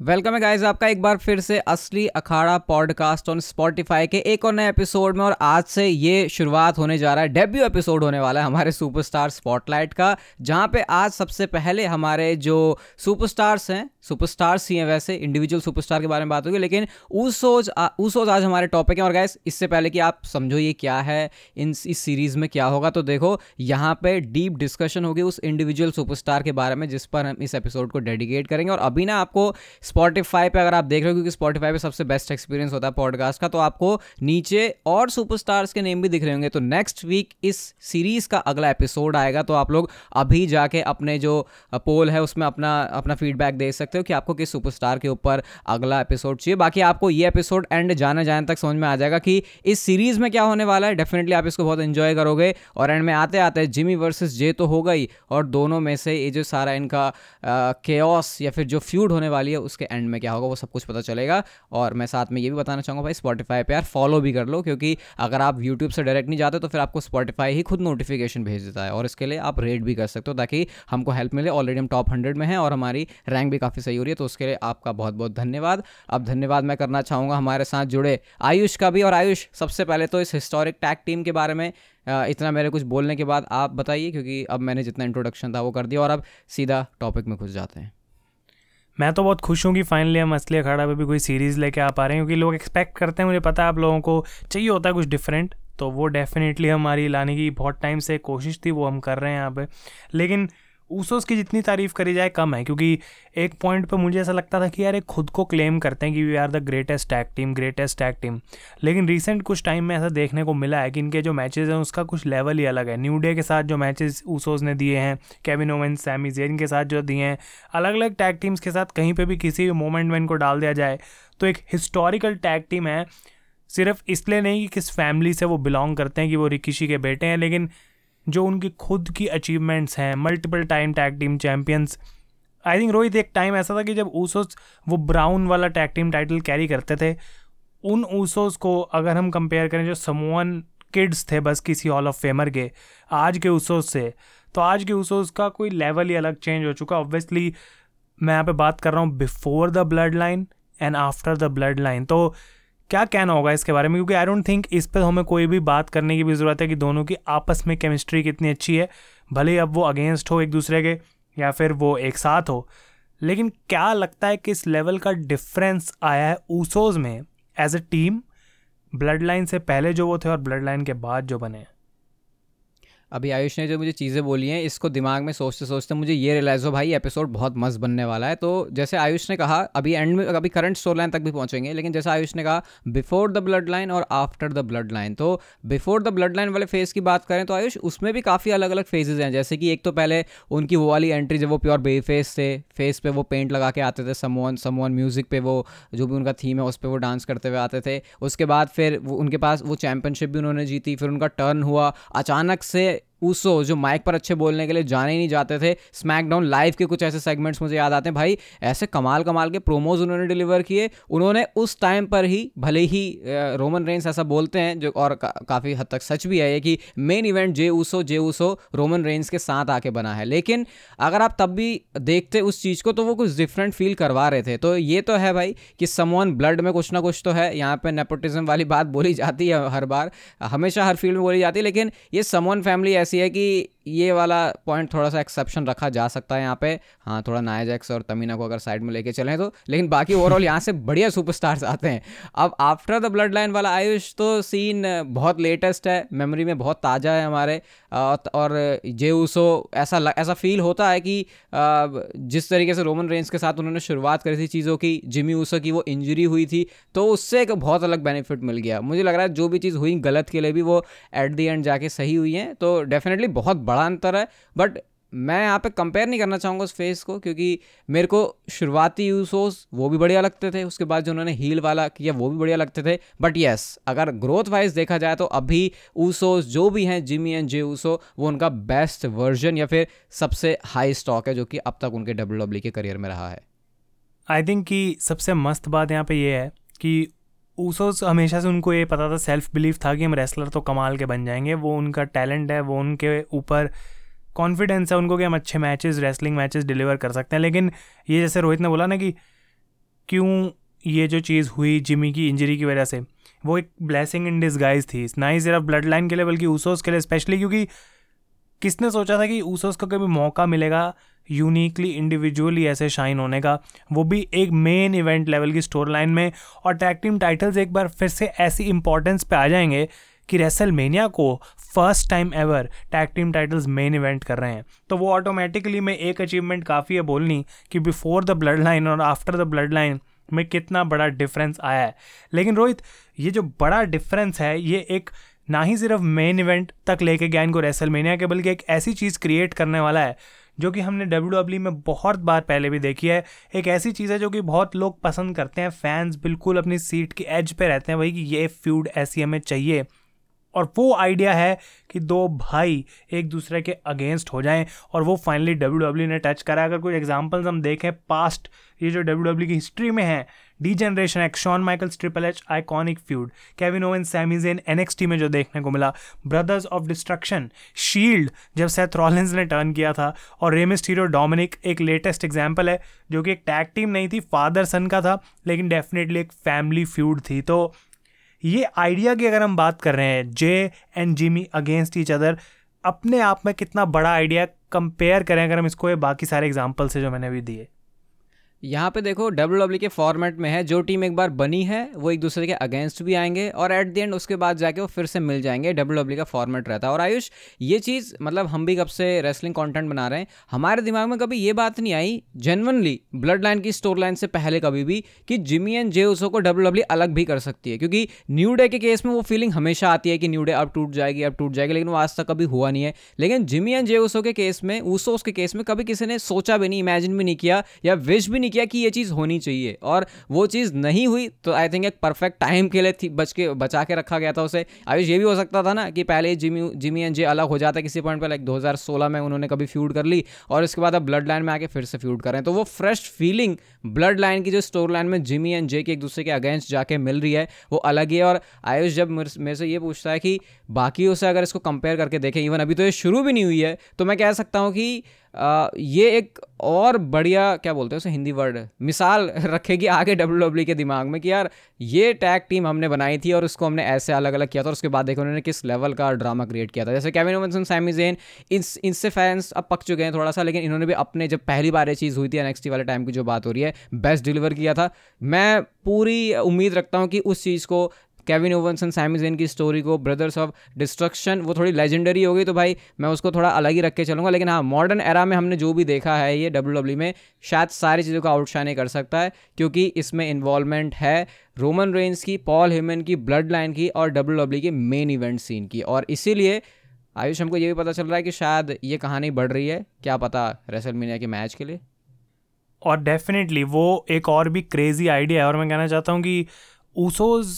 Welcome है guys आपका एक बार फिर से असली अखाड़ा पॉडकास्ट ऑन स्पॉटिफाई के एक और नए एपिसोड में और आज से ये शुरुआत होने जा रहा है डेब्यू एपिसोड होने वाला है हमारे सुपरस्टार स्पॉटलाइट का, जहाँ पे आज सबसे पहले हमारे जो सुपरस्टार्स हैं सुपरस्टार्स ही हैं वैसे इंडिविजुअल सुपरस्टार के बारे में बात होगी, लेकिन ऊसोज ऊसोज आज हमारे टॉपिक हैं और गाइस इससे पहले कि आप समझो ये क्या है, इन, इस सीरीज़ में क्या होगा तो देखो, यहाँ पे डीप डिस्कशन होगी उस इंडिविजुअल सुपरस्टार के बारे में जिस पर हम इस एपिसोड को डेडिकेट करेंगे और अभी ना आपको स्पॉटिफाई पे अगर आप देख रहे हो, क्योंकि स्पॉटिफाई पे सबसे बेस्ट एक्सपीरियंस होता है पॉडकास्ट का तो आपको नीचे और सुपरस्टार्स के नेम भी दिख रहे होंगे। तो नेक्स्ट वीक इस सीरीज़ का अगला एपिसोड आएगा तो आप लोग अभी जाके अपने जो पोल है, उसमें अपना अपना फीडबैक दे सकते हो कि आपको किस सुपरस्टार के ऊपर अगला एपिसोड चाहिए। बाकी आपको ये एपिसोड एंड जाने जाने तक समझ में आ जाएगा कि इस सीरीज़ में क्या होने वाला है। डेफिनेटली आप इसको बहुत इंजॉय करोगे और एंड में आते आते जिमी वर्सेस जे तो हो गई और दोनों में से ये जो सारा इनका केओस या फिर जो फ्यूड होने वाली है उसके एंड में क्या होगा, वो सब कुछ पता चलेगा। और मैं साथ में ये भी बताना चाहूँगा भाई स्पॉटीफाई पर यार फॉलो भी कर लो, क्योंकि अगर आप यूट्यूब से डायरेक्ट नहीं जाते तो फिर आपको स्पॉटीफाई ही खुद नोटिफिकेशन भेज देता है। और इसके लिए आप रेट भी कर सकते हो, ताकि हमको हेल्प मिले। ऑलरेडी हम टॉप हंड्रेड में हैं और हमारी रैंक भी काफ़ी सही हो रही है तो उसके लिए आपका बहुत बहुत धन्यवाद। अब धन्यवाद मैं करना चाहूँगा हमारे साथ जुड़े आयुष का भी। और आयुष, सबसे पहले तो इस हिस्टोरिक टैग टीम के बारे में इतना मेरे कुछ बोलने के बाद आप बताइए, क्योंकि अब मैंने जितना इंट्रोडक्शन था वो कर दिया और अब सीधा टॉपिक में घुस जाते हैं। मैं तो बहुत खुश हूँ कि फाइनली हम असली अखाड़ा पे भी कोई सीरीज़ लेके आ पा रहे हैं, क्योंकि लोग एक्सपेक्ट करते हैं, मुझे पता है आप लोगों को चाहिए होता है कुछ डिफरेंट तो वो डेफिनेटली हमारी लाने की बहुत टाइम से कोशिश थी, वो हम कर रहे हैं यहाँ पे। लेकिन ऊसोस की जितनी तारीफ़ करी जाए कम है, क्योंकि एक पॉइंट पे मुझे ऐसा लगता था कि यार एक खुद को क्लेम करते हैं कि we are the greatest tag team greatest tag team लेकिन रिसेंट कुछ टाइम में ऐसा देखने को मिला है कि इनके जो मैचेस हैं, उसका कुछ लेवल ही अलग है। न्यू डे के साथ जो मैचेस ऊसोस ने दिए हैं केविन ओवन सैमी जेन के साथ जो दिए हैं अलग अलग टैग टीम्स के साथ कहीं पर भी किसी भी मोमेंट में इनको डाल दिया जाए तो एक हिस्टोरिकल टैग टीम है। सिर्फ़ इसलिए नहीं कि किस फैमिली से वो बिलोंग करते हैं कि वो रिकिशी के बेटे हैं, लेकिन जो उनकी खुद की अचीवमेंट्स हैं multiple time tag team champions I think Rohit, एक टाइम ऐसा था कि जब ऊसोस वो ब्राउन वाला टैग टीम टाइटल कैरी करते थे, उन ऊसोस को अगर हम कंपेयर करें, जो समोवन किड्स थे, बस किसी हॉल ऑफ़ फेमर के, आज के ऊसोस से तो आज के ऊसोस का कोई लेवल ही अलग चेंज हो चुका। ऑब्वियसली मैं यहाँ पे बात कर रहा हूँ before the bloodline and after the bloodline तो क्या कहना होगा इसके बारे में? क्योंकि आई डोंट थिंक इस पर हमें कोई भी बात करने की भी ज़रूरत है कि दोनों की आपस में केमिस्ट्री कितनी अच्छी है, भले ही अब वो अगेंस्ट हो एक दूसरे के, या फिर वो एक साथ हो। लेकिन क्या लगता है कि इस लेवल का डिफरेंस आया है ऊसोज में as a team bloodline से पहले जो वो थे और ब्लड लाइन के बाद जो बने? अभी आयुष ने जो मुझे चीज़ें बोली हैं, इसको दिमाग में सोचते सोचते मुझे ये रियलाइज़ हो भाई एपिसोड बहुत मस्त बनने वाला है। तो जैसे आयुष ने कहा, अभी एंड में, अभी करंट स्टोर लाइन तक भी पहुँचेंगे, लेकिन जैसे आयुष ने कहा बिफोर द ब्लड लाइन और आफ्टर द ब्लड लाइन तो बिफोर द ब्लड लाइन वाले फ़ेज़ की बात करें तो आयुष, उसमें भी काफ़ी अलग अलग फेजेज़ हैं। जैसे कि एक तो पहले उनकी वो वाली एंट्री जब वो प्योर बे फेस थे फेस पे वो पेंट लगा के आते थे समोन समोन म्यूज़िक पे वो, जो भी उनका थीम है, उस पर वो डांस करते हुए आते थे। उसके बाद फिर उनके पास वो चैंपियनशिप भी उन्होंने जीती, फिर उनका टर्न हुआ। अचानक से but ऊसो जो माइक पर अच्छे बोलने के लिए जाने ही नहीं जाते थे। स्मैकडाउन लाइव के कुछ ऐसे सेगमेंट्स मुझे याद आते हैं। भाई ऐसे कमाल कमाल के प्रोमोज उन्होंने डिलीवर किए। उन्होंने उस टाइम पर ही भले ही रोमन रेंस ऐसा बोलते हैं जो और का, काफ़ी हद तक सच भी है ये कि main event Jey Uso Jey Uso Roman Reigns के साथ आके बना है। लेकिन अगर आप तब भी देखते उस चीज़ को तो वो कुछ डिफरेंट फील करवा रहे थे। तो ये तो है भाई कि समवन ब्लड में कुछ ना कुछ तो है। यहाँ पर नेपोटिज्म वाली बात बोली जाती है हर बार। हमेशा हर फ़ील्ड में बोली जाती है लेकिन ये समवन फैमिली ऐसी है कि ये वाला पॉइंट थोड़ा सा एक्सेप्शन रखा जा सकता है यहाँ पे। हाँ थोड़ा नाया जैक्स और तमीना को अगर साइड में लेके चलें तो लेकिन बाकी ओवरऑल यहाँ से बढ़िया सुपरस्टार्स आते हैं। अब आफ्टर द ब्लड लाइन वाला आयुष तो सीन बहुत लेटेस्ट है मेमोरी में बहुत ताज़ा है हमारे। और जे उसो ऐसा ऐसा फील होता है कि जिस तरीके से रोमन रेंज के साथ उन्होंने शुरुआत करी थी चीज़ों की जिमी ऊसो की वो इंजरी हुई थी तो उससे एक बहुत अलग बेनिफिट मिल गया। मुझे लग रहा है जो भी चीज़ हुई गलत के लिए भी वो एट दी एंड जाके सही हुई हैं तो डेफिनेटली बहुत बड़ा अंतर है बट मैं यहाँ पे कंपेयर नहीं करना चाहूँगा उस फेस को, क्योंकि मेरे को शुरुआती यूसोस वो भी बढ़िया लगते थे, उसके बाद जो उन्होंने हील वाला किया वो भी बढ़िया लगते थे। बट येस अगर ग्रोथ वाइज देखा जाए तो अभी ऊसोस जो भी हैं जिमी एंड जे ऊसो वो उनका बेस्ट वर्जन या फिर सबसे हाई स्टॉक है जो कि अब तक उनके डब्ल्यू डब्ल्यू के करियर में रहा है। आई थिंक कि सबसे मस्त बात यहाँ पे ये है कि ऊसोस हमेशा से उनको ये पता था सेल्फ बिलीफ था कि हम रेसलर तो कमाल के बन जाएँगे, वो उनका टैलेंट है, वो उनके ऊपर कॉन्फिडेंस है उनको कि हम अच्छे मैचेस रेसलिंग मैचेस डिलीवर कर सकते हैं। लेकिन ये जैसे रोहित ने बोला ना कि क्यों ये जो चीज़ हुई जिमी की इंजरी की वजह से, वो एक ब्लेसिंग इन डिसगाइज थी। ना ही सिर्फ़ ब्लड लाइन के लिए, बल्कि ऊसोस के लिए स्पेशली क्योंकि किसने सोचा था कि ऊसोस को कभी मौका मिलेगा यूनिकली इंडिविजुअली ऐसे शाइन होने का? वो भी एक मेन इवेंट लेवल की स्टोर लाइन में, और टैग टीम टाइटल्स एक बार फिर से ऐसी इंपॉर्टेंस पे आ जाएँगे कि रेसल मेनिया को first time ever tag team titles main event कर रहे हैं। तो वो ऑटोमेटिकली में एक अचीवमेंट काफ़ी है बोलनी कि बिफोर द ब्लड लाइन और आफ्टर द ब्लड लाइन में कितना बड़ा डिफरेंस आया है। लेकिन रोहित, ये जो बड़ा डिफरेंस है, ये एक ना ही सिर्फ़ मेन इवेंट तक लेके गया इनको रेसलमेनिया के, बल्कि एक ऐसी चीज़ क्रिएट करने वाला है, जो कि हमने डब्ल्यू में बहुत बार पहले भी देखी है। एक ऐसी चीज़ है जो कि बहुत लोग पसंद करते हैं। फैंस बिल्कुल अपनी सीट की एज पे रहते हैं, भाई कि ये फ्यूड ऐसी हमें चाहिए। और वो आइडिया है कि दो भाई एक दूसरे के अगेंस्ट हो जाएँ और वो फाइनली डब्ल्यू डब्ल्यू ने टच करा। अगर कुछ एग्जांपल्स हम देखें पास्ट ये जो डब्ल्यू डब्ल्यू की हिस्ट्री में है D Generation X Shawn Michael triple H iconic feud Kevin Owen Sami Zayn NXT में जो देखने को मिला ब्रदर्स ऑफ़ डिस्ट्रक्शन शील्ड जब सेथ रॉलिंस ने टर्न किया था और रेमिस्ट हीरो डोमिनिक एक लेटेस्ट एग्ज़ाम्पल है, जो कि एक टैग टीम नहीं थी फादर सन का था, लेकिन डेफिनेटली एक फैमिली फ्यूड थी। तो ये आइडिया की अगर हम बात कर रहे हैं Jey and Jimmy against each other अपने आप में कितना बड़ा आइडिया कंपेयर करें अगर हम इसको ये बाकी सारे एग्ज़ाम्पल से जो मैंने अभी दिए। यहाँ पे देखो डब्ल्यू डब्ल्यू के फॉर्मेट में है, जो टीम एक बार बनी है, वो एक दूसरे के अगेंस्ट भी आएँगे और एट द एंड उसके बाद जाके वो फिर से मिल जाएँगे डब्ल्यू डब्ल्यू का फॉर्मेट रहता है। और आयुष, ये चीज़ मतलब हम भी कब से रेसलिंग कंटेंट बना रहे हैं, हमारे दिमाग में कभी ये बात नहीं आई जेनवनली ब्लड लाइन की स्टोर लाइन से पहले कभी भी, कि जिमी एंड जे उसो को डब्ल्यू डब्ल्यू अलग भी कर सकती है, क्योंकि न्यू डे के केस में वो फीलिंग हमेशा आती है कि न्यू डे अब टूट जाएगी, अब टूट जाएगी, लेकिन वो आज तक कभी हुआ नहीं है। लेकिन जिमी एंड जे उसो के केस में ऊसोस के केस में कभी किसी ने सोचा भी नहीं इमेजिन भी नहीं किया, या विश भी नहीं किया कि ये चीज़ होनी चाहिए। और वो चीज़ नहीं हुई तो आई थिंक एक परफेक्ट टाइम के लिए थी, बच के, बचा के रखा गया था उसे। आयुष, ये भी हो सकता था ना कि पहले जिमी जिमी एंड जे अलग हो जाता किसी पॉइंट पर लाइक 2016 में उन्होंने कभी फ्यूड कर ली, और उसके बाद अब ब्लड लाइन में आके फिर से फ्यूड करें। तो वो फ्रेश फीलिंग ब्लड लाइन की जो स्टोर लाइन में जिमी एंड जे के एक दूसरे के अगेंस्ट जाके मिल रही है, वो अलग ही है। और आयुष, जब मेरे से ये पूछता है कि बाकी से अगर इसको कंपेयर करके देखें इवन अभी तो ये शुरू भी नहीं हुई है तो मैं कह सकता हूँ कि ये एक और बढ़िया, क्या बोलते हैं उसे, हिंदी वर्ड, मिसाल रखेगी आगे डब्ल्यू डब्ल्यू के दिमाग में कि यार, ये टैग टीम हमने बनाई थी और उसको हमने ऐसे अलग अलग किया था और उसके बाद देखो उन्होंने किस लेवल का ड्रामा क्रिएट किया था। जैसे कैविन ओवनसन सैमी जेन इस इनसे फैंस अब पक चुके हैं थोड़ा सा, लेकिन इन्होंने भी अपने जब पहली बार ये चीज़ हुई थी एनएक्सटी वाले टाइम की जो बात हो रही है बेस्ट डिलीवर किया था। मैं पूरी उम्मीद रखता हूँ कि उस चीज़ को केविन ओवनसन सैमिजेन की स्टोरी को ब्रदर्स ऑफ़ डिस्ट्रक्शन वो थोड़ी लेजेंडरी हो गई तो भाई मैं उसको थोड़ा अलग ही रख के चलूँगा। लेकिन हाँ मॉडर्न एरा में हमने जो भी देखा है ये डब्ल्यू डब्ल्यू में, शायद सारी चीज़ों को आउटशाइन कर सकता है, क्योंकि इसमें इन्वॉल्वमेंट है रोमन रेंस की पॉल हिमन की ब्लड लाइन की और डब्ल्यू की मेन इवेंट सीन की। और इसीलिए आयुष, हमको ये भी पता चल रहा है कि शायद ये कहानी बढ़ रही है। क्या पता रेसलमीनिया के मैच के लिए? और डेफिनेटली वो एक और भी क्रेजी आइडिया है। और मैं कहना चाहता हूँ कि ऊसोज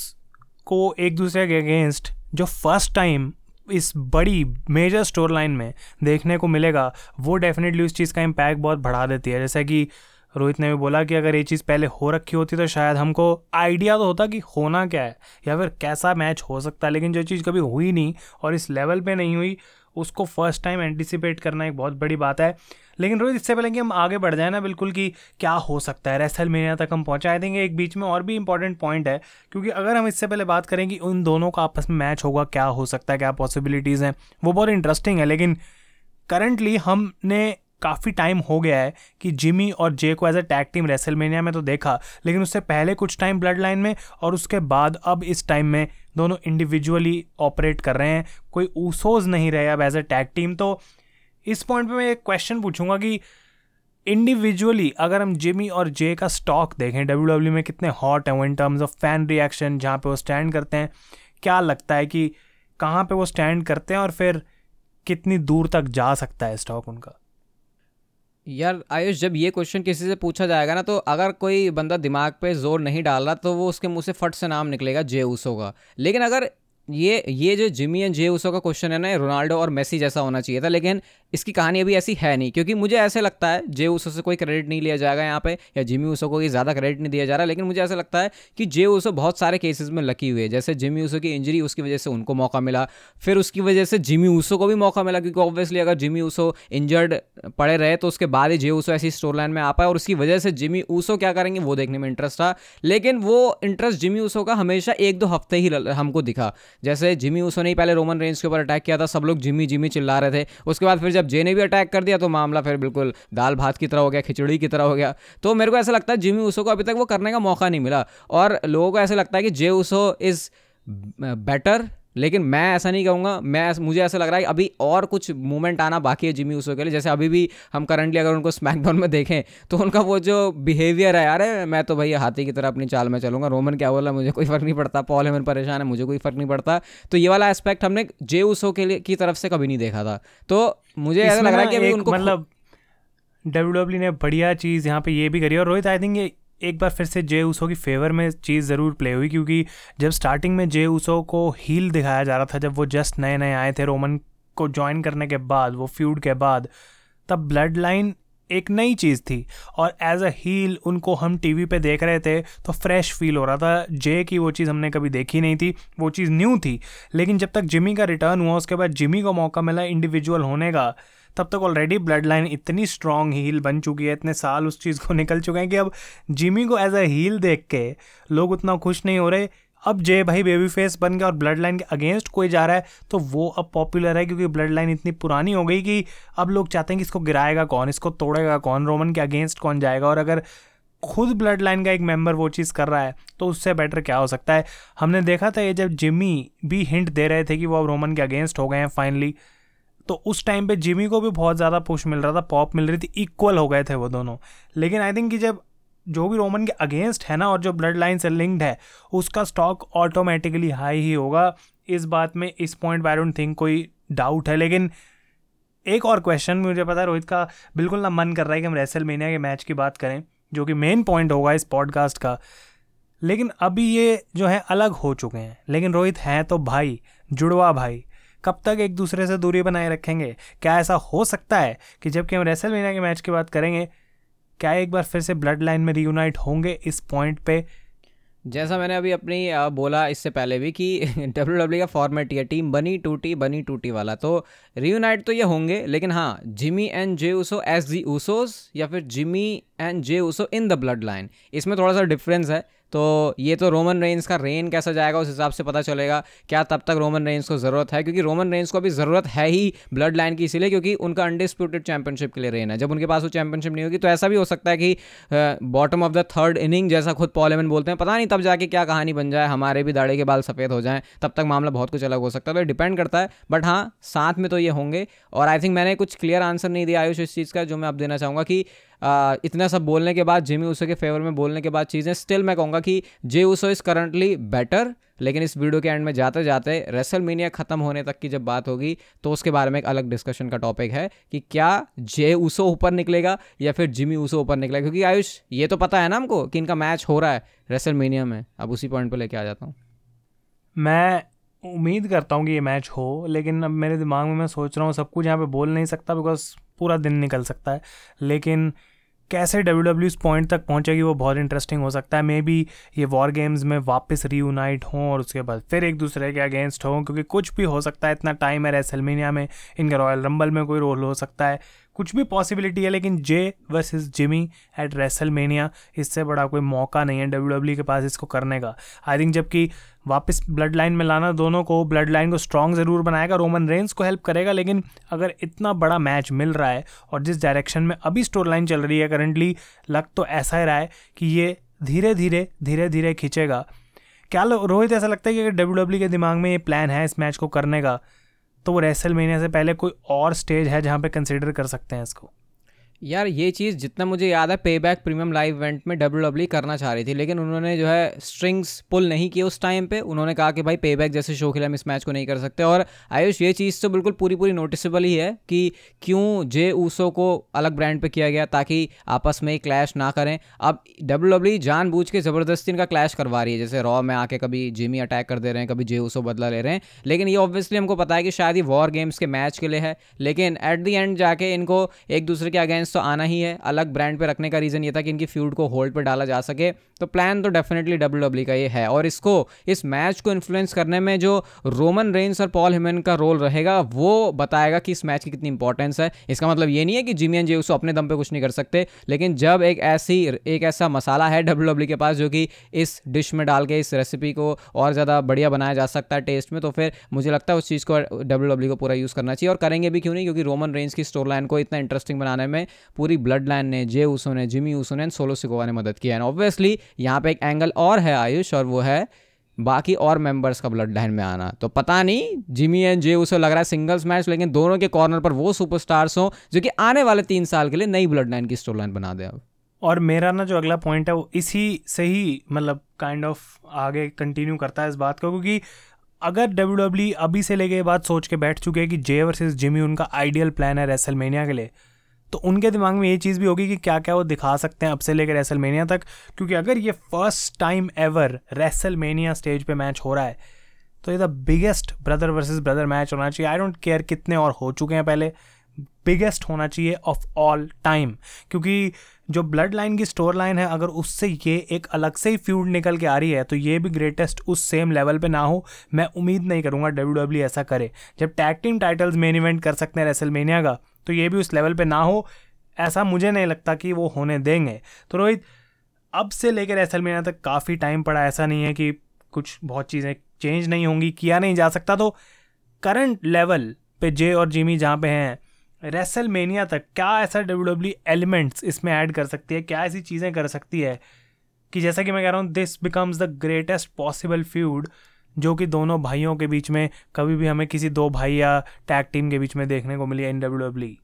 को एक दूसरे के अगेंस्ट जो फ़र्स्ट टाइम इस बड़ी मेजर स्टोर लाइन में देखने को मिलेगा, वो डेफिनेटली उस चीज़ का इम्पैक्ट बहुत बढ़ा देती है। जैसा कि रोहित ने भी बोला कि अगर ये चीज़ पहले हो रखी होती तो शायद हमको आइडिया तो होता कि होना क्या है या फिर कैसा मैच हो सकता है लेकिन जो चीज़ कभी हुई नहीं और इस लेवल पे नहीं हुई उसको फ़र्स्ट टाइम एंटिसिपेट करना एक बहुत बड़ी बात है। लेकिन रोहित, इससे पहले कि हम आगे बढ़ जाए ना बिल्कुल कि क्या हो सकता है रेसल मीनिया तक हम पहुँचा देंगे एक बीच में और भी इंपॉर्टेंट पॉइंट है, क्योंकि अगर हम इससे पहले बात करें कि उन दोनों का आपस में मैच होगा, क्या हो सकता है, क्या पॉसिबिलिटीज़ हैं, वो बहुत इंटरेस्टिंग है, लेकिन करंटली हमने काफ़ी टाइम हो गया है कि जिमी और जे को as a tag team WrestleMania में तो देखा, लेकिन उससे पहले कुछ टाइम ब्लड लाइन में और उसके बाद अब इस टाइम में दोनों इंडिविजुअली ऑपरेट कर रहे हैं। कोई ऊसोज नहीं रहे अब एज अ टैग टीम तो। इस पॉइंट पे मैं एक क्वेश्चन पूछूँगा कि इंडिविजुअली अगर हम जिमी और जे का स्टॉक देखें डब्ल्यू डब्ल्यू में कितने हॉट हैं वो in terms of fan reaction जहाँ पे वो स्टैंड करते हैं, क्या लगता है कि कहाँ पे वो स्टैंड करते हैं और फिर कितनी दूर तक जा सकता है स्टॉक उनका? यार आयुष, जब ये क्वेश्चन किसी से पूछा जाएगा ना तो अगर कोई बंदा दिमाग पे ज़ोर नहीं डाल रहा तो वो उसके मुँह से फट से नाम निकलेगा जे ऊसो का लेकिन अगर ये ये जो जिमी एंड जे ऊसो का क्वेश्चन है ना रोनाल्डो और मेसी जैसा होना चाहिए था, लेकिन इसकी कहानी अभी ऐसी है नहीं, क्योंकि मुझे ऐसे लगता है, जे ऊसो से कोई क्रेडिट नहीं लिया जाएगा यहाँ पे, या जिमी ऊसो को ज़्यादा क्रेडिट नहीं दिया जा रहा, लेकिन मुझे ऐसा लगता है कि जे ऊसो बहुत सारे केसेस में लकी हुए जैसे जिमी ऊसो की इंजरी उसकी वजह से उनको मौका मिला, फिर उसकी वजह से जिमी ऊसो को भी मौका मिला, क्योंकि ऑब्वियसली अगर जिमी ऊसो इंजर्ड पड़े रहे तो उसके बाद ही जे ऊसो ऐसी स्टोर लाइन में आ पाए, और उसकी वजह से जिमी ऊसो क्या करेंगे, वो देखने में इंटरेस्ट था। लेकिन वो इंटरेस्ट जिमी ऊसो का हमेशा एक दो हफ़्ते ही हमको दिखा। जैसे जिमी ऊसो ने पहले रोमन रेंज के ऊपर अटैक किया था, सब लोग जिमी जिमी चिल्ला रहे थे, उसके बाद फिर जब जे ने भी अटैक कर दिया तो मामला फिर बिल्कुल दाल भात की तरह हो गया, खिचड़ी की तरह हो गया। तो मेरे को ऐसा लगता है जिमी ऊसो को अभी तक वो करने का मौका नहीं मिला। और लोगों को ऐसा लगता है कि जे ऊसो इज़ बेटर लेकिन मैं ऐसा नहीं कहूँगा मैं मुझे ऐसा लग रहा है अभी और कुछ मूवमेंट आना बाकी है जिमी ऊसो के लिए। जैसे अभी भी हम करंटली अगर उनको स्मैकडाउन में देखें तो उनका वो जो बिहेवियर है यार मैं तो भैया हाथी की तरह अपनी चाल में चलूँगा। रोमन क्या बोला मुझे कोई फ़र्क नहीं पड़ता। पॉल हेमन परेशान है मुझे कोई फ़र्क नहीं पड़ता। तो ये वाला एस्पेक्ट हमने जे ऊसो के लिए की तरफ़ से कभी नहीं देखा था। तो मुझे ऐसा लग रहा है कि अभी उनको मतलब डब्ल्यू ने बढ़िया चीज़ यहाँ पे ये भी करी और रोहित आई थिंक ये एक बार फिर से जे ऊसो की फेवर में चीज़ ज़रूर प्ले हुई, क्योंकि जब स्टार्टिंग में जे ऊसो को हील दिखाया जा रहा था, जब वो जस्ट नए नए आए थे रोमन को ज्वाइन करने के बाद, वो फ्यूड के बाद, तब ब्लड लाइन एक नई चीज़ थी। और एज अ हील उनको हम टीवी पे देख रहे थे तो फ्रेश फील हो रहा था। जे की वो चीज़ हमने कभी देखी नहीं थी, वो चीज़ न्यू थी। लेकिन जब तक जिमी का रिटर्न हुआ, उसके बाद जिमी को मौका मिला इंडिविजुअल होने का तब तक ऑलरेडी ब्लड लाइन इतनी स्ट्रॉन्ग हील बन चुकी है, इतने साल उस चीज़ को निकल चुके हैं कि अब जिमी को एज अ हील देख के लोग उतना खुश नहीं हो रहे। अब जे भाई बेबी फेस बन गया और ब्लड लाइन के अगेंस्ट कोई जा रहा है तो वो अब पॉपुलर है क्योंकि ब्लड लाइन इतनी पुरानी हो गई कि अब लोग चाहते हैं कि इसको गिराएगा कौन, इसको तोड़ेगा कौन रोमन के अगेंस्ट कौन जाएगा और अगर खुद ब्लड लाइन का एक मेंबर वो चीज़ कर रहा है तो उससे बेटर क्या हो सकता है? हमने देखा था ये जब जिमी भी हिंट दे रहे थे कि वो अब रोमन के अगेंस्ट हो गए हैं फाइनली तो उस टाइम पे जिमी को भी बहुत ज़्यादा पुश मिल रहा था पॉप मिल रही थी इक्वल हो गए थे वो दोनों। लेकिन आई थिंक कि जब जो भी रोमन के अगेंस्ट है ना और जो ब्लड लाइन से लिंक्ड है, उसका स्टॉक ऑटोमेटिकली हाई ही होगा। इस बात में, इस पॉइंट आई डोंट थिंक कोई डाउट है। लेकिन एक और क्वेश्चन मुझे पता है, रोहित का बिल्कुल ना मन कर रहा है कि हम रेसल मीनिया के मैच की बात करें, जो कि मेन पॉइंट होगा इस पॉडकास्ट का। लेकिन अभी ये जो है अलग हो चुके हैं। लेकिन रोहित हैं तो भाई, जुड़वा भाई कब तक एक दूसरे से दूरी बनाए रखेंगे? क्या ऐसा हो सकता है कि जबकि हम रेसल मीना के मैच की बात करेंगे, क्या एक बार फिर से ब्लड लाइन में रीयूनाइट होंगे इस पॉइंट पे? जैसा मैंने अभी अपनी बोला इससे पहले भी कि डब्ल्यू डब्ल्यू का फॉर्मेट ये टीम बनी टूटी बनी टूटी वाला। तो रीयूनाइट तो ये होंगे, लेकिन हाँ जिमी एंड जे उसो एस जी ऊसोस या फिर Jimmy and Jey Uso in the bloodline इसमें थोड़ा सा डिफरेंस है तो ये तो रोमन रेंज का रेन कैसा जाएगा, उस हिसाब से पता चलेगा, क्या तब तक रोमन रेंज को ज़रूरत है, क्योंकि रोमन रेंज को अभी ज़रूरत है ही ब्लड लाइन की, इसीलिए क्योंकि उनका अनडिस्प्यूटेड चैंपियनशिप के लिए रेन है। जब उनके पास वो चैंपियनशिप नहीं होगी तो ऐसा भी हो सकता है कि bottom of the third inning जैसा खुद पॉलेमन बोलते हैं, पता नहीं तब जाके क्या कहानी बन जाए, हमारे भी दाड़े के बाल सफ़ेद हो जाएँ, तब तक मामला बहुत कुछ अलग हो सकता है तो डिपेंड करता है बट हाँ साथ में तो ये होंगे, और आई थिंक मैंने कुछ क्लियर आंसर नहीं दिया आयुष इस चीज़ का, जो मैं अब देना चाहूँगा कि इतना सब बोलने के बाद जिमी ऊसो के फेवर में बोलने के बाद चीज़ें स्टिल मैं कहूँगा कि Jey Uso is currently better लेकिन इस वीडियो के एंड में जाते जाते रेसल मीनिया ख़त्म होने तक की जब बात होगी तो उसके बारे में एक अलग डिस्कशन का टॉपिक है कि क्या जे ऊसो ऊपर निकलेगा या फिर जिमी ऊसो ऊपर निकलेगा? क्योंकि आयुष, ये तो पता है ना हमको कि इनका मैच हो रहा है रेसल मीनिया में। अब उसी पॉइंट पर लेके आ जाता हूँ। मैं उम्मीद करता हूँ कि ये मैच हो, लेकिन अब मेरे दिमाग में मैं सोच रहा हूँ सब कुछ यहाँ पे बोल नहीं सकता बिकॉज़ पूरा दिन निकल सकता है। लेकिन कैसे डब्ल्यू डब्ल्यू इस पॉइंट तक पहुंचेगी वो बहुत इंटरेस्टिंग हो सकता है। मे बी ये वॉर गेम्स में वापस रीयूनाइट हों और उसके बाद फिर एक दूसरे के अगेंस्ट हों, क्योंकि कुछ भी हो सकता है। इतना टाइम है रेसलमेनिया में, इनका रॉयल रंबल में कोई रोल हो सकता है। कुछ भी पॉसिबिलिटी है, लेकिन Jey versus Jimmy at WrestleMania इससे बड़ा कोई मौका नहीं है डब्ल्यू के पास इसको करने का। आई थिंक जबकि वापस ब्लड लाइन में लाना, दोनों को ब्लड लाइन को स्ट्रॉन्ग ज़रूर बनाएगा रोमन रेंस को हेल्प करेगा, लेकिन अगर इतना बड़ा मैच मिल रहा है और जिस डायरेक्शन में अभी स्टोर लाइन चल रही है करंटली लग तो ऐसा ही रहा है कि ये धीरे धीरे धीरे धीरे खींचेगा। क्या रोहित, ऐसा लगता है कि अगर डब्ल्यू के दिमाग में ये प्लान है इस मैच को करने का तो वो रेसल महीने से पहले कोई और स्टेज है जहाँ पे कंसिडर कर सकते हैं इसको? यार ये चीज़ जितना मुझे याद है Payback premium live event में डब्ल्यू डब्ल्यू करना चाह रही थी, लेकिन उन्होंने जो है स्ट्रिंग्स पुल नहीं किए उस टाइम पे। उन्होंने कहा कि भाई पे बैक जैसे शो लिए हम इस मैच को नहीं कर सकते। और आयुष, ये चीज़ तो बिल्कुल पूरी पूरी नोटिसेबल ही है कि क्यों जे ऊसो को अलग ब्रांड पर किया गया ताकि आपस में क्लैश ना करें। अब डब्ल्यू डब्ल्यू जान बूझ के ज़बरदस्ती इनका क्लैश करवा रही है, जैसे रॉ में आके कभी जिमी अटैक कर दे रहे हैं, कभी जे ऊसो बदला ले रहे हैं। लेकिन ये ऑब्वियसली हमको पता है कि शायद ये वॉर गेम्स के मैच के लिए है, लेकिन एट दी एंड जाके इनको एक दूसरे के अगेंस्ट तो आना ही है। अलग ब्रांड पे रखने का रीज़न ये था कि इनकी फ्यूड को होल्ड पे डाला जा सके। तो प्लान तो डेफिनेटली डब्ल्यू डब्ल्यू का ये है। और इसको, इस मैच को इन्फ्लुएंस करने में जो रोमन रेंस और पॉल हिमन का रोल रहेगा, वो बताएगा कि इस मैच की कितनी इंपॉर्टेंस है। इसका मतलब ये नहीं है कि जिमी एंड उसको अपने दम पर कुछ नहीं कर सकते, लेकिन जब एक ऐसी, एक ऐसा मसाला है डब्ल्यू डब्ल्यू के पास जो कि इस डिश में डाल के, इस रेसिपी को और ज़्यादा बढ़िया बनाया जा सकता है टेस्ट में तो फिर मुझे लगता है उस चीज़ को डब्ल्यू डब्ल्यू को पूरा यूज़ करना चाहिए। और करेंगे भी क्यों नहीं? क्योंकि रोमन रेंज की स्टोर लाइन को इतना इंटरेस्टिंग बनाने में पूरी ब्लड लाइन ने, जे ऊसो ने, जिमी ऊसो ने, सोलो सिकोवा ने मदद किया है। ऑब्वियसली यहाँ पे एक एंगल और है आयुष, और वो है बाकी और मेंबर्स का ब्लड लाइन में आना। तो पता नहीं, जिमी एंड जे उसे लग रहा है सिंगल्स मैच लेकिन दोनों के कॉर्नर पर वो सुपरस्टार्स हो, जो कि आने वाले तीन साल के लिए नई ब्लड लाइन की स्टोर लाइन बना दे अब। और मेरा ना जो अगला पॉइंट है, वो इसी से ही मतलब काइंड ऑफ़ आगे कंटिन्यू करता है इस बात को, क्योंकि अगर डब्ल्यू डब्ल्यू अभी से लेके बात सोच के बैठ चुके हैं कि जे वर्सेस जिमी, उनका आइडियल प्लान है रेसलमेनिया के लिए तो उनके दिमाग में ये चीज़ भी होगी कि क्या क्या वो दिखा सकते हैं अब से लेकर रेसलमेनिया तक, क्योंकि अगर ये first time ever WrestleMania stage पे मैच हो रहा है तो ये the biggest brother versus brother match होना चाहिए। आई डोंट केयर कितने और हो चुके हैं पहले बिगेस्ट होना चाहिए ऑफ़ ऑल टाइम क्योंकि जो ब्लड लाइन की स्टोर लाइन है, अगर उससे ये एक अलग से ही फ्यूड निकल के आ रही है तो ये भी ग्रेटेस्ट उस सेम लेवल पे ना हो। मैं उम्मीद नहीं करूँगा डब्ल्यू डब्ल्यू ऐसा करे। जब tag team titles main event कर सकते हैं रेसलमेनिया का तो ये भी उस लेवल पे ना हो। ऐसा मुझे नहीं लगता कि वो होने देंगे। तो रोहित, अब से लेकर रेसलमेनिया तक काफ़ी टाइम पड़ा। ऐसा नहीं है कि कुछ बहुत चीज़ें चेंज नहीं होंगी, किया नहीं जा सकता। तो करंट लेवल पे जे और जिमी जहाँ पे हैं रेसल मेनिया तक क्या ऐसा डब्ल्यू डब्ल्यू एलिमेंट्स इसमें ऐड कर सकती है? क्या ऐसी चीज़ें कर सकती है? कि जैसा कि मैं कह रहा हूँ this becomes the greatest possible feud जो कि दोनों भाइयों के बीच में कभी भी हमें किसी दो भाई या टैग टीम के बीच में देखने को मिली एन डब्ल्यू डब्ल्यू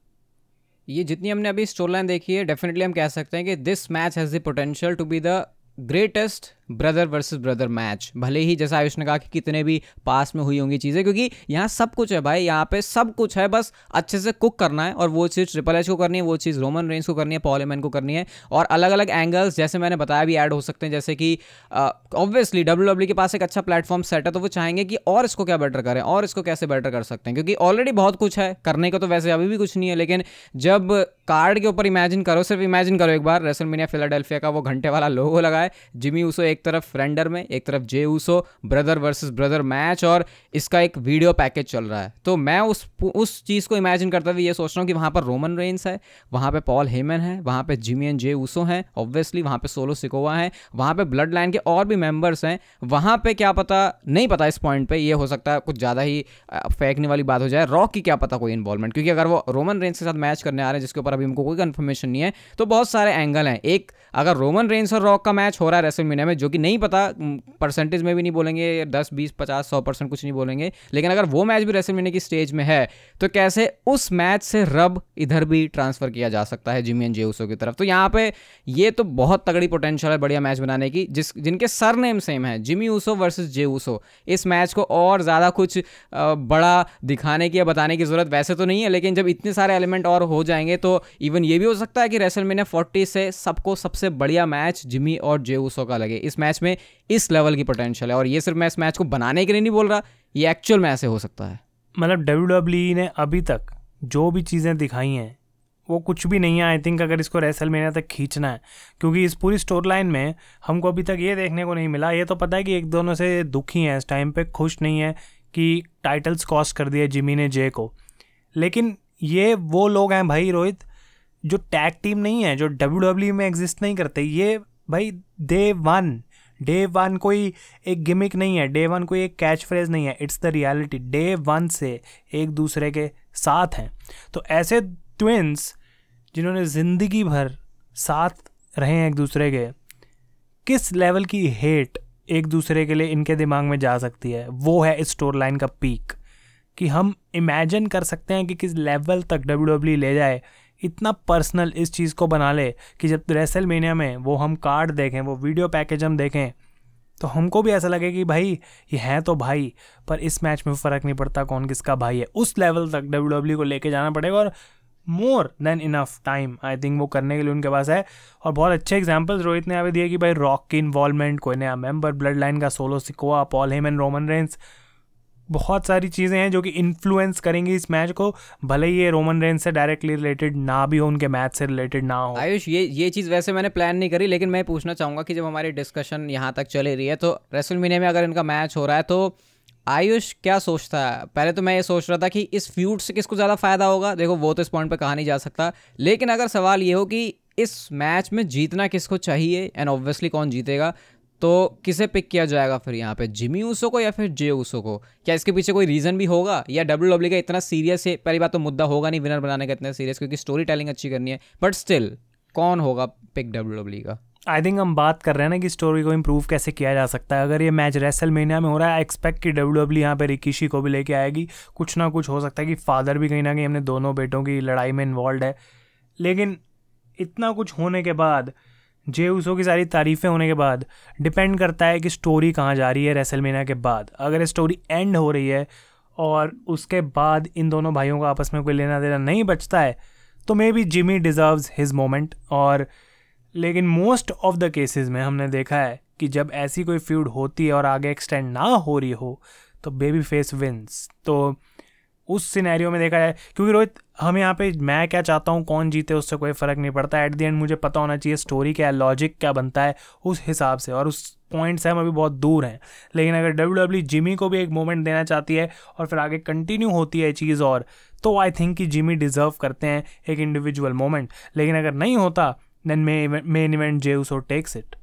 ये जितनी हमने अभी स्टोर लाइन देखी है डेफिनेटली हम कह सकते हैं कि this match has the potential to be the greatest brother versus brother match. भले ही जैसा आयुष ने कहा कि कितने भी पास में हुई होंगी चीज़ें, क्योंकि यहाँ सब कुछ है भाई, यहाँ पे सब कुछ है, बस अच्छे से कुक करना है और वो चीज़ ट्रिपल एच को करनी है, वो चीज़ रोमन रेंज को करनी है पॉलीमैन को करनी है और अलग अलग एंगल्स जैसे मैंने बताया भी ऐड हो सकते हैं, जैसे कि ऑब्वियसली डब्ल्यू डब्ल्यू के पास एक अच्छा प्लेटफॉर्म सेट है तो वो चाहेंगे कि और इसको क्या बेटर करें, और इसको कैसे बेटर कर सकते हैं, क्योंकि ऑलरेडी बहुत कुछ है, करने का तो वैसे अभी भी कुछ नहीं है, लेकिन जब कार्ड के ऊपर इमेजिन करो, सिर्फ़ इमेजिन करो एक बार रेसलमेनिया फिलाडेल्फिया का वो घंटे वाला लोगो लगाए जिमी उसो एक तरफ़ फ्रेंडर में, एक तरफ़ Jey Uso brother versus brother match और इसका एक वीडियो पैकेज चल रहा है। तो मैं उस उस चीज़ को इमेजिन करते हुए ये सोच रहा हूँ कि वहाँ पर रोमन रेंस है, वहाँ पे पॉल हेमन है, वहाँ पे जिमी एंड जे ऊसो हैं ऑब्वियसली वहाँ पे सोलो सिकोवा है, वहाँ पे ब्लड लाइन के और भी मेंबर्स हैं। वहाँ पे क्या पता, नहीं पता इस पॉइंट पर ये हो सकता है कुछ ज़्यादा ही फेंकने वाली बात हो जाए। रॉक की क्या पता कोई इन्वॉल्वमेंट क्योंकि अगर वो रोमन रेंस के साथ मैच करने आ रहे हैं, जिसके ऊपर अभी हमको कोई कन्फर्मेशन नहीं है तो बहुत सारे एंगल हैं। एक, अगर रोमन रेंस और रॉक का मैच हो रहा है रेसलमेनिया में, जो कि नहीं पता परसेंटेज में भी नहीं बोलेंगे दस, बीस, पचास, सौ परसेंट कुछ नहीं बोलेंगे। लेकिन अगर वो मैच भी रेसलमेनिया की स्टेज में है तो कैसे उस मैच से रब इधर भी ट्रांसफ़र किया जा सकता है जिमी एंड जेऊसो की तरफ़? तो यहाँ पे ये तो बहुत तगड़ी पोटेंशियल है बढ़िया मैच बनाने की, जिस, जिनके सर नेम सेम है Jimmy Uso versus Jey Uso इस मैच को और ज़्यादा कुछ बड़ा दिखाने की या बताने की ज़रूरत वैसे तो नहीं है, लेकिन जब इतने सारे एलिमेंट और हो जाएँगे तो इवन ये भी हो सकता है कि रेसलमेनिया फोर्टी से सबको सबसे बढ़िया मैच जिमी और जे ऊसो का लगे। इस मैच में इस लेवल की पोटेंशियल है और ये सिर्फ़ मैं इस मैच को बनाने के लिए नहीं बोल रहा, ये एक्चुअल में ऐसे हो सकता है। मतलब डब्ल्यू डब्ल्यू ने अभी तक जो भी चीज़ें दिखाई हैं, वो कुछ भी नहीं है। आई थिंक अगर इसको रेसल मेनिया तक खींचना है, क्योंकि इस पूरी स्टोर लाइन में हमको अभी तक ये देखने को नहीं मिला। ये तो पता है कि एक दोनों से दुखी हैं इस टाइम पे, खुश नहीं है कि टाइटल्स कॉस्ट कर दिए जिमी ने जे को। लेकिन ये वो लोग हैं भाई रोहित, जो टैग टीम नहीं है, जो डब्ल्यू डब्ल्यू में एग्जिस्ट नहीं करते, ये भाई डे वन डे वन कोई एक गिमिक नहीं है. डे वन कोई एक कैच फ्रेज नहीं है. It's the reality day one से एक दूसरे के साथ हैं. तो ऐसे ट्विंस जिन्होंने ज़िंदगी भर साथ रहे हैं एक दूसरे के, किस लेवल की हेट एक दूसरे के लिए इनके दिमाग में जा सकती है? वो है इस स्टोर लाइन का पीक कि हम इमेजिन कर सकते हैं कि किस लेवल तक डब्ल्यू डब्ल्यू ले जाए इतना पर्सनल इस चीज़ को बना ले कि जब रेसल में वो हम कार्ड देखें, वो वीडियो पैकेज हम देखें तो हमको भी ऐसा लगे कि भाई, ये हैं तो भाई, पर इस मैच में फ़र्क नहीं पड़ता कौन किसका भाई है। उस लेवल तक डब्ल्यू को लेके जाना पड़ेगा और more than enough time I think वो करने के लिए उनके पास है। और बहुत अच्छे एग्जाम्पल्स रोहित ने पे दिए कि भाई रॉक की इन्वॉल्वमेंट कोई नया मेंबर ब्लड लाइन का Solo Sikoa Paul Heyman Roman Reigns बहुत सारी चीज़ें हैं जो कि इन्फ्लुएंस करेंगी इस मैच को। भले ही ये रोमन रेंस से डायरेक्टली रिलेटेड ना भी हो, उनके मैच से रिलेटेड ना हो। आयुष, ये ये चीज़ वैसे मैंने प्लान नहीं करी, लेकिन मैं पूछना चाहूँगा कि जब हमारी डिस्कशन यहाँ तक चली रही है तो रेसल मीनिया में अगर इनका मैच हो रहा है तो आयुष क्या सोचता है? पहले तो मैं ये सोच रहा था कि इस फ्यूड से किसको ज़्यादा फ़ायदा होगा? देखो, वो तो इस पॉइंट पर कहा नहीं जा सकता। लेकिन अगर सवाल ये हो कि इस मैच में जीतना किसको चाहिए एंड ऑब्वियसली कौन जीतेगा? तो किसे पिक किया जाएगा फिर यहाँ पे? जिमी ऊसो को या फिर जे ऊसो को? क्या इसके पीछे कोई रीज़न भी होगा? या डब्ल्यू डब्ल्यू का इतना सीरियस है? पहली बात तो मुद्दा होगा नहीं विनर बनाने का इतना सीरियस क्योंकि स्टोरी टेलिंग अच्छी करनी है। बट स्टिल कौन होगा पिक डब्ल्यू डब्ल्यू का? आई थिंक हम बात कर रहे हैं ना कि स्टोरी को इम्प्रूव कैसे किया जा सकता है। अगर ये मैच रेसल महीना में हो रहा है एक्सपेक्ट कि डब्ल्यू डब्ल्यू यहाँ पे रिकिशी को भी लेके आएगी। कुछ ना कुछ हो सकता है कि फादर भी कहीं ना कहीं हमने दोनों बेटों की लड़ाई में इन्वॉल्व है। लेकिन इतना कुछ होने के बाद जे उसो की सारी तारीफ़ें होने के बाद डिपेंड करता है कि स्टोरी कहाँ जा रही है रेसलमेनिया के बाद। अगर स्टोरी एंड हो रही है और उसके बाद इन दोनों भाइयों का आपस में कोई लेना देना नहीं बचता है तो maybe Jimmy deserves his moment और लेकिन मोस्ट ऑफ़ द केसेस में हमने देखा है कि जब ऐसी कोई फ्यूड होती है और आगे एक्सटेंड ना हो रही हो तो बेबी फेस विंस तो उस सिनेरियो में देखा जाए। क्योंकि रोहित, हम यहाँ पे मैं क्या चाहता हूँ, कौन जीते उससे कोई फ़र्क नहीं पड़ता। एट दी एंड मुझे पता होना चाहिए स्टोरी क्या है लॉजिक क्या बनता है उस हिसाब से। और उस पॉइंट से हम अभी बहुत दूर हैं। लेकिन अगर डब्ल्यू डब्ल्यू जिमी को भी एक मोमेंट देना चाहती है और फिर आगे कंटिन्यू होती है चीज़ और तो आई थिंक कि जिमी डिज़र्व करते हैं एक इंडिविजुअल मोमेंट लेकिन अगर नहीं होता then may main event Jey Uso और टेक्स इट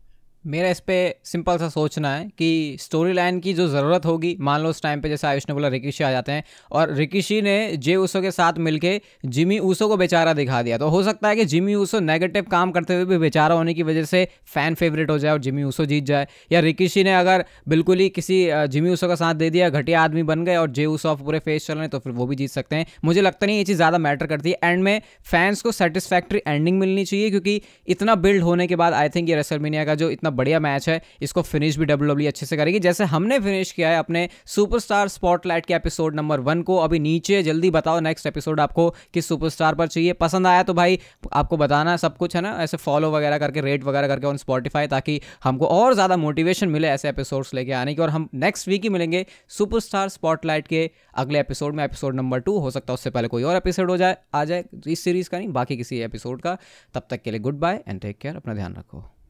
मेरा इस पर सिंपल सा सोचना है कि स्टोरी लाइन की जो ज़रूरत होगी, मान लो उस टाइम पे जैसे आयुष ने बोला रिकिशी आ जाते हैं, और रिकिशी ने जे ऊसो के साथ मिलके जिमी ऊसो को बेचारा दिखा दिया। तो हो सकता है कि जिमी ऊसो नेगेटिव काम करते हुए भी बेचारा होने की वजह से फ़ैन फेवरेट हो जाए और जिमी ऊसो जीत जाए। या रिकिशी ने अगर बिल्कुल ही किसी जिमी ऊसो का साथ दे दिया, घटिया आदमी बन गए और जे ऊसो पूरे फेस चल रहे तो फिर वो भी जीत सकते हैं। मुझे लगता नहीं ये चीज़ ज़्यादा मैटर करती है। एंड में फैंस को सेटिस्फैक्ट्री एंडिंग मिलनी चाहिए, क्योंकि इतना बिल्ड होने के बाद आई थिंक ये रेसलमीनिया का जो इतना बढ़िया मैच है, इसको फिनिश भी डब्ल्यू डब्ल्यू अच्छे से करेगी। जैसे हमने फिनिश किया है अपने सुपरस्टार स्पॉटलाइट के एपिसोड नंबर वन को। अभी नीचे जल्दी बताओ नेक्स्ट एपिसोड आपको किस सुपरस्टार पर चाहिए। पसंद आया तो भाई आपको बताना सब कुछ, है ना? ऐसे फॉलो वगैरह करके रेट वगैरह करके ऑन स्पॉटिफाई ताकि हमको और ज़्यादा मोटिवेशन मिले ऐसे एपिसोड्स लेके आने की और हम नेक्स्ट वीक ही मिलेंगे सुपरस्टार स्पॉटलाइट के अगले एपिसोड में। एपिसोड नंबर टू हो सकता है, उससे पहले कोई और एपिसोड हो जाए, आ जाए इस सीरीज़ का नहीं, बाकी किसी एपिसोड का। तब तक के लिए goodbye and take care अपना ध्यान रखो।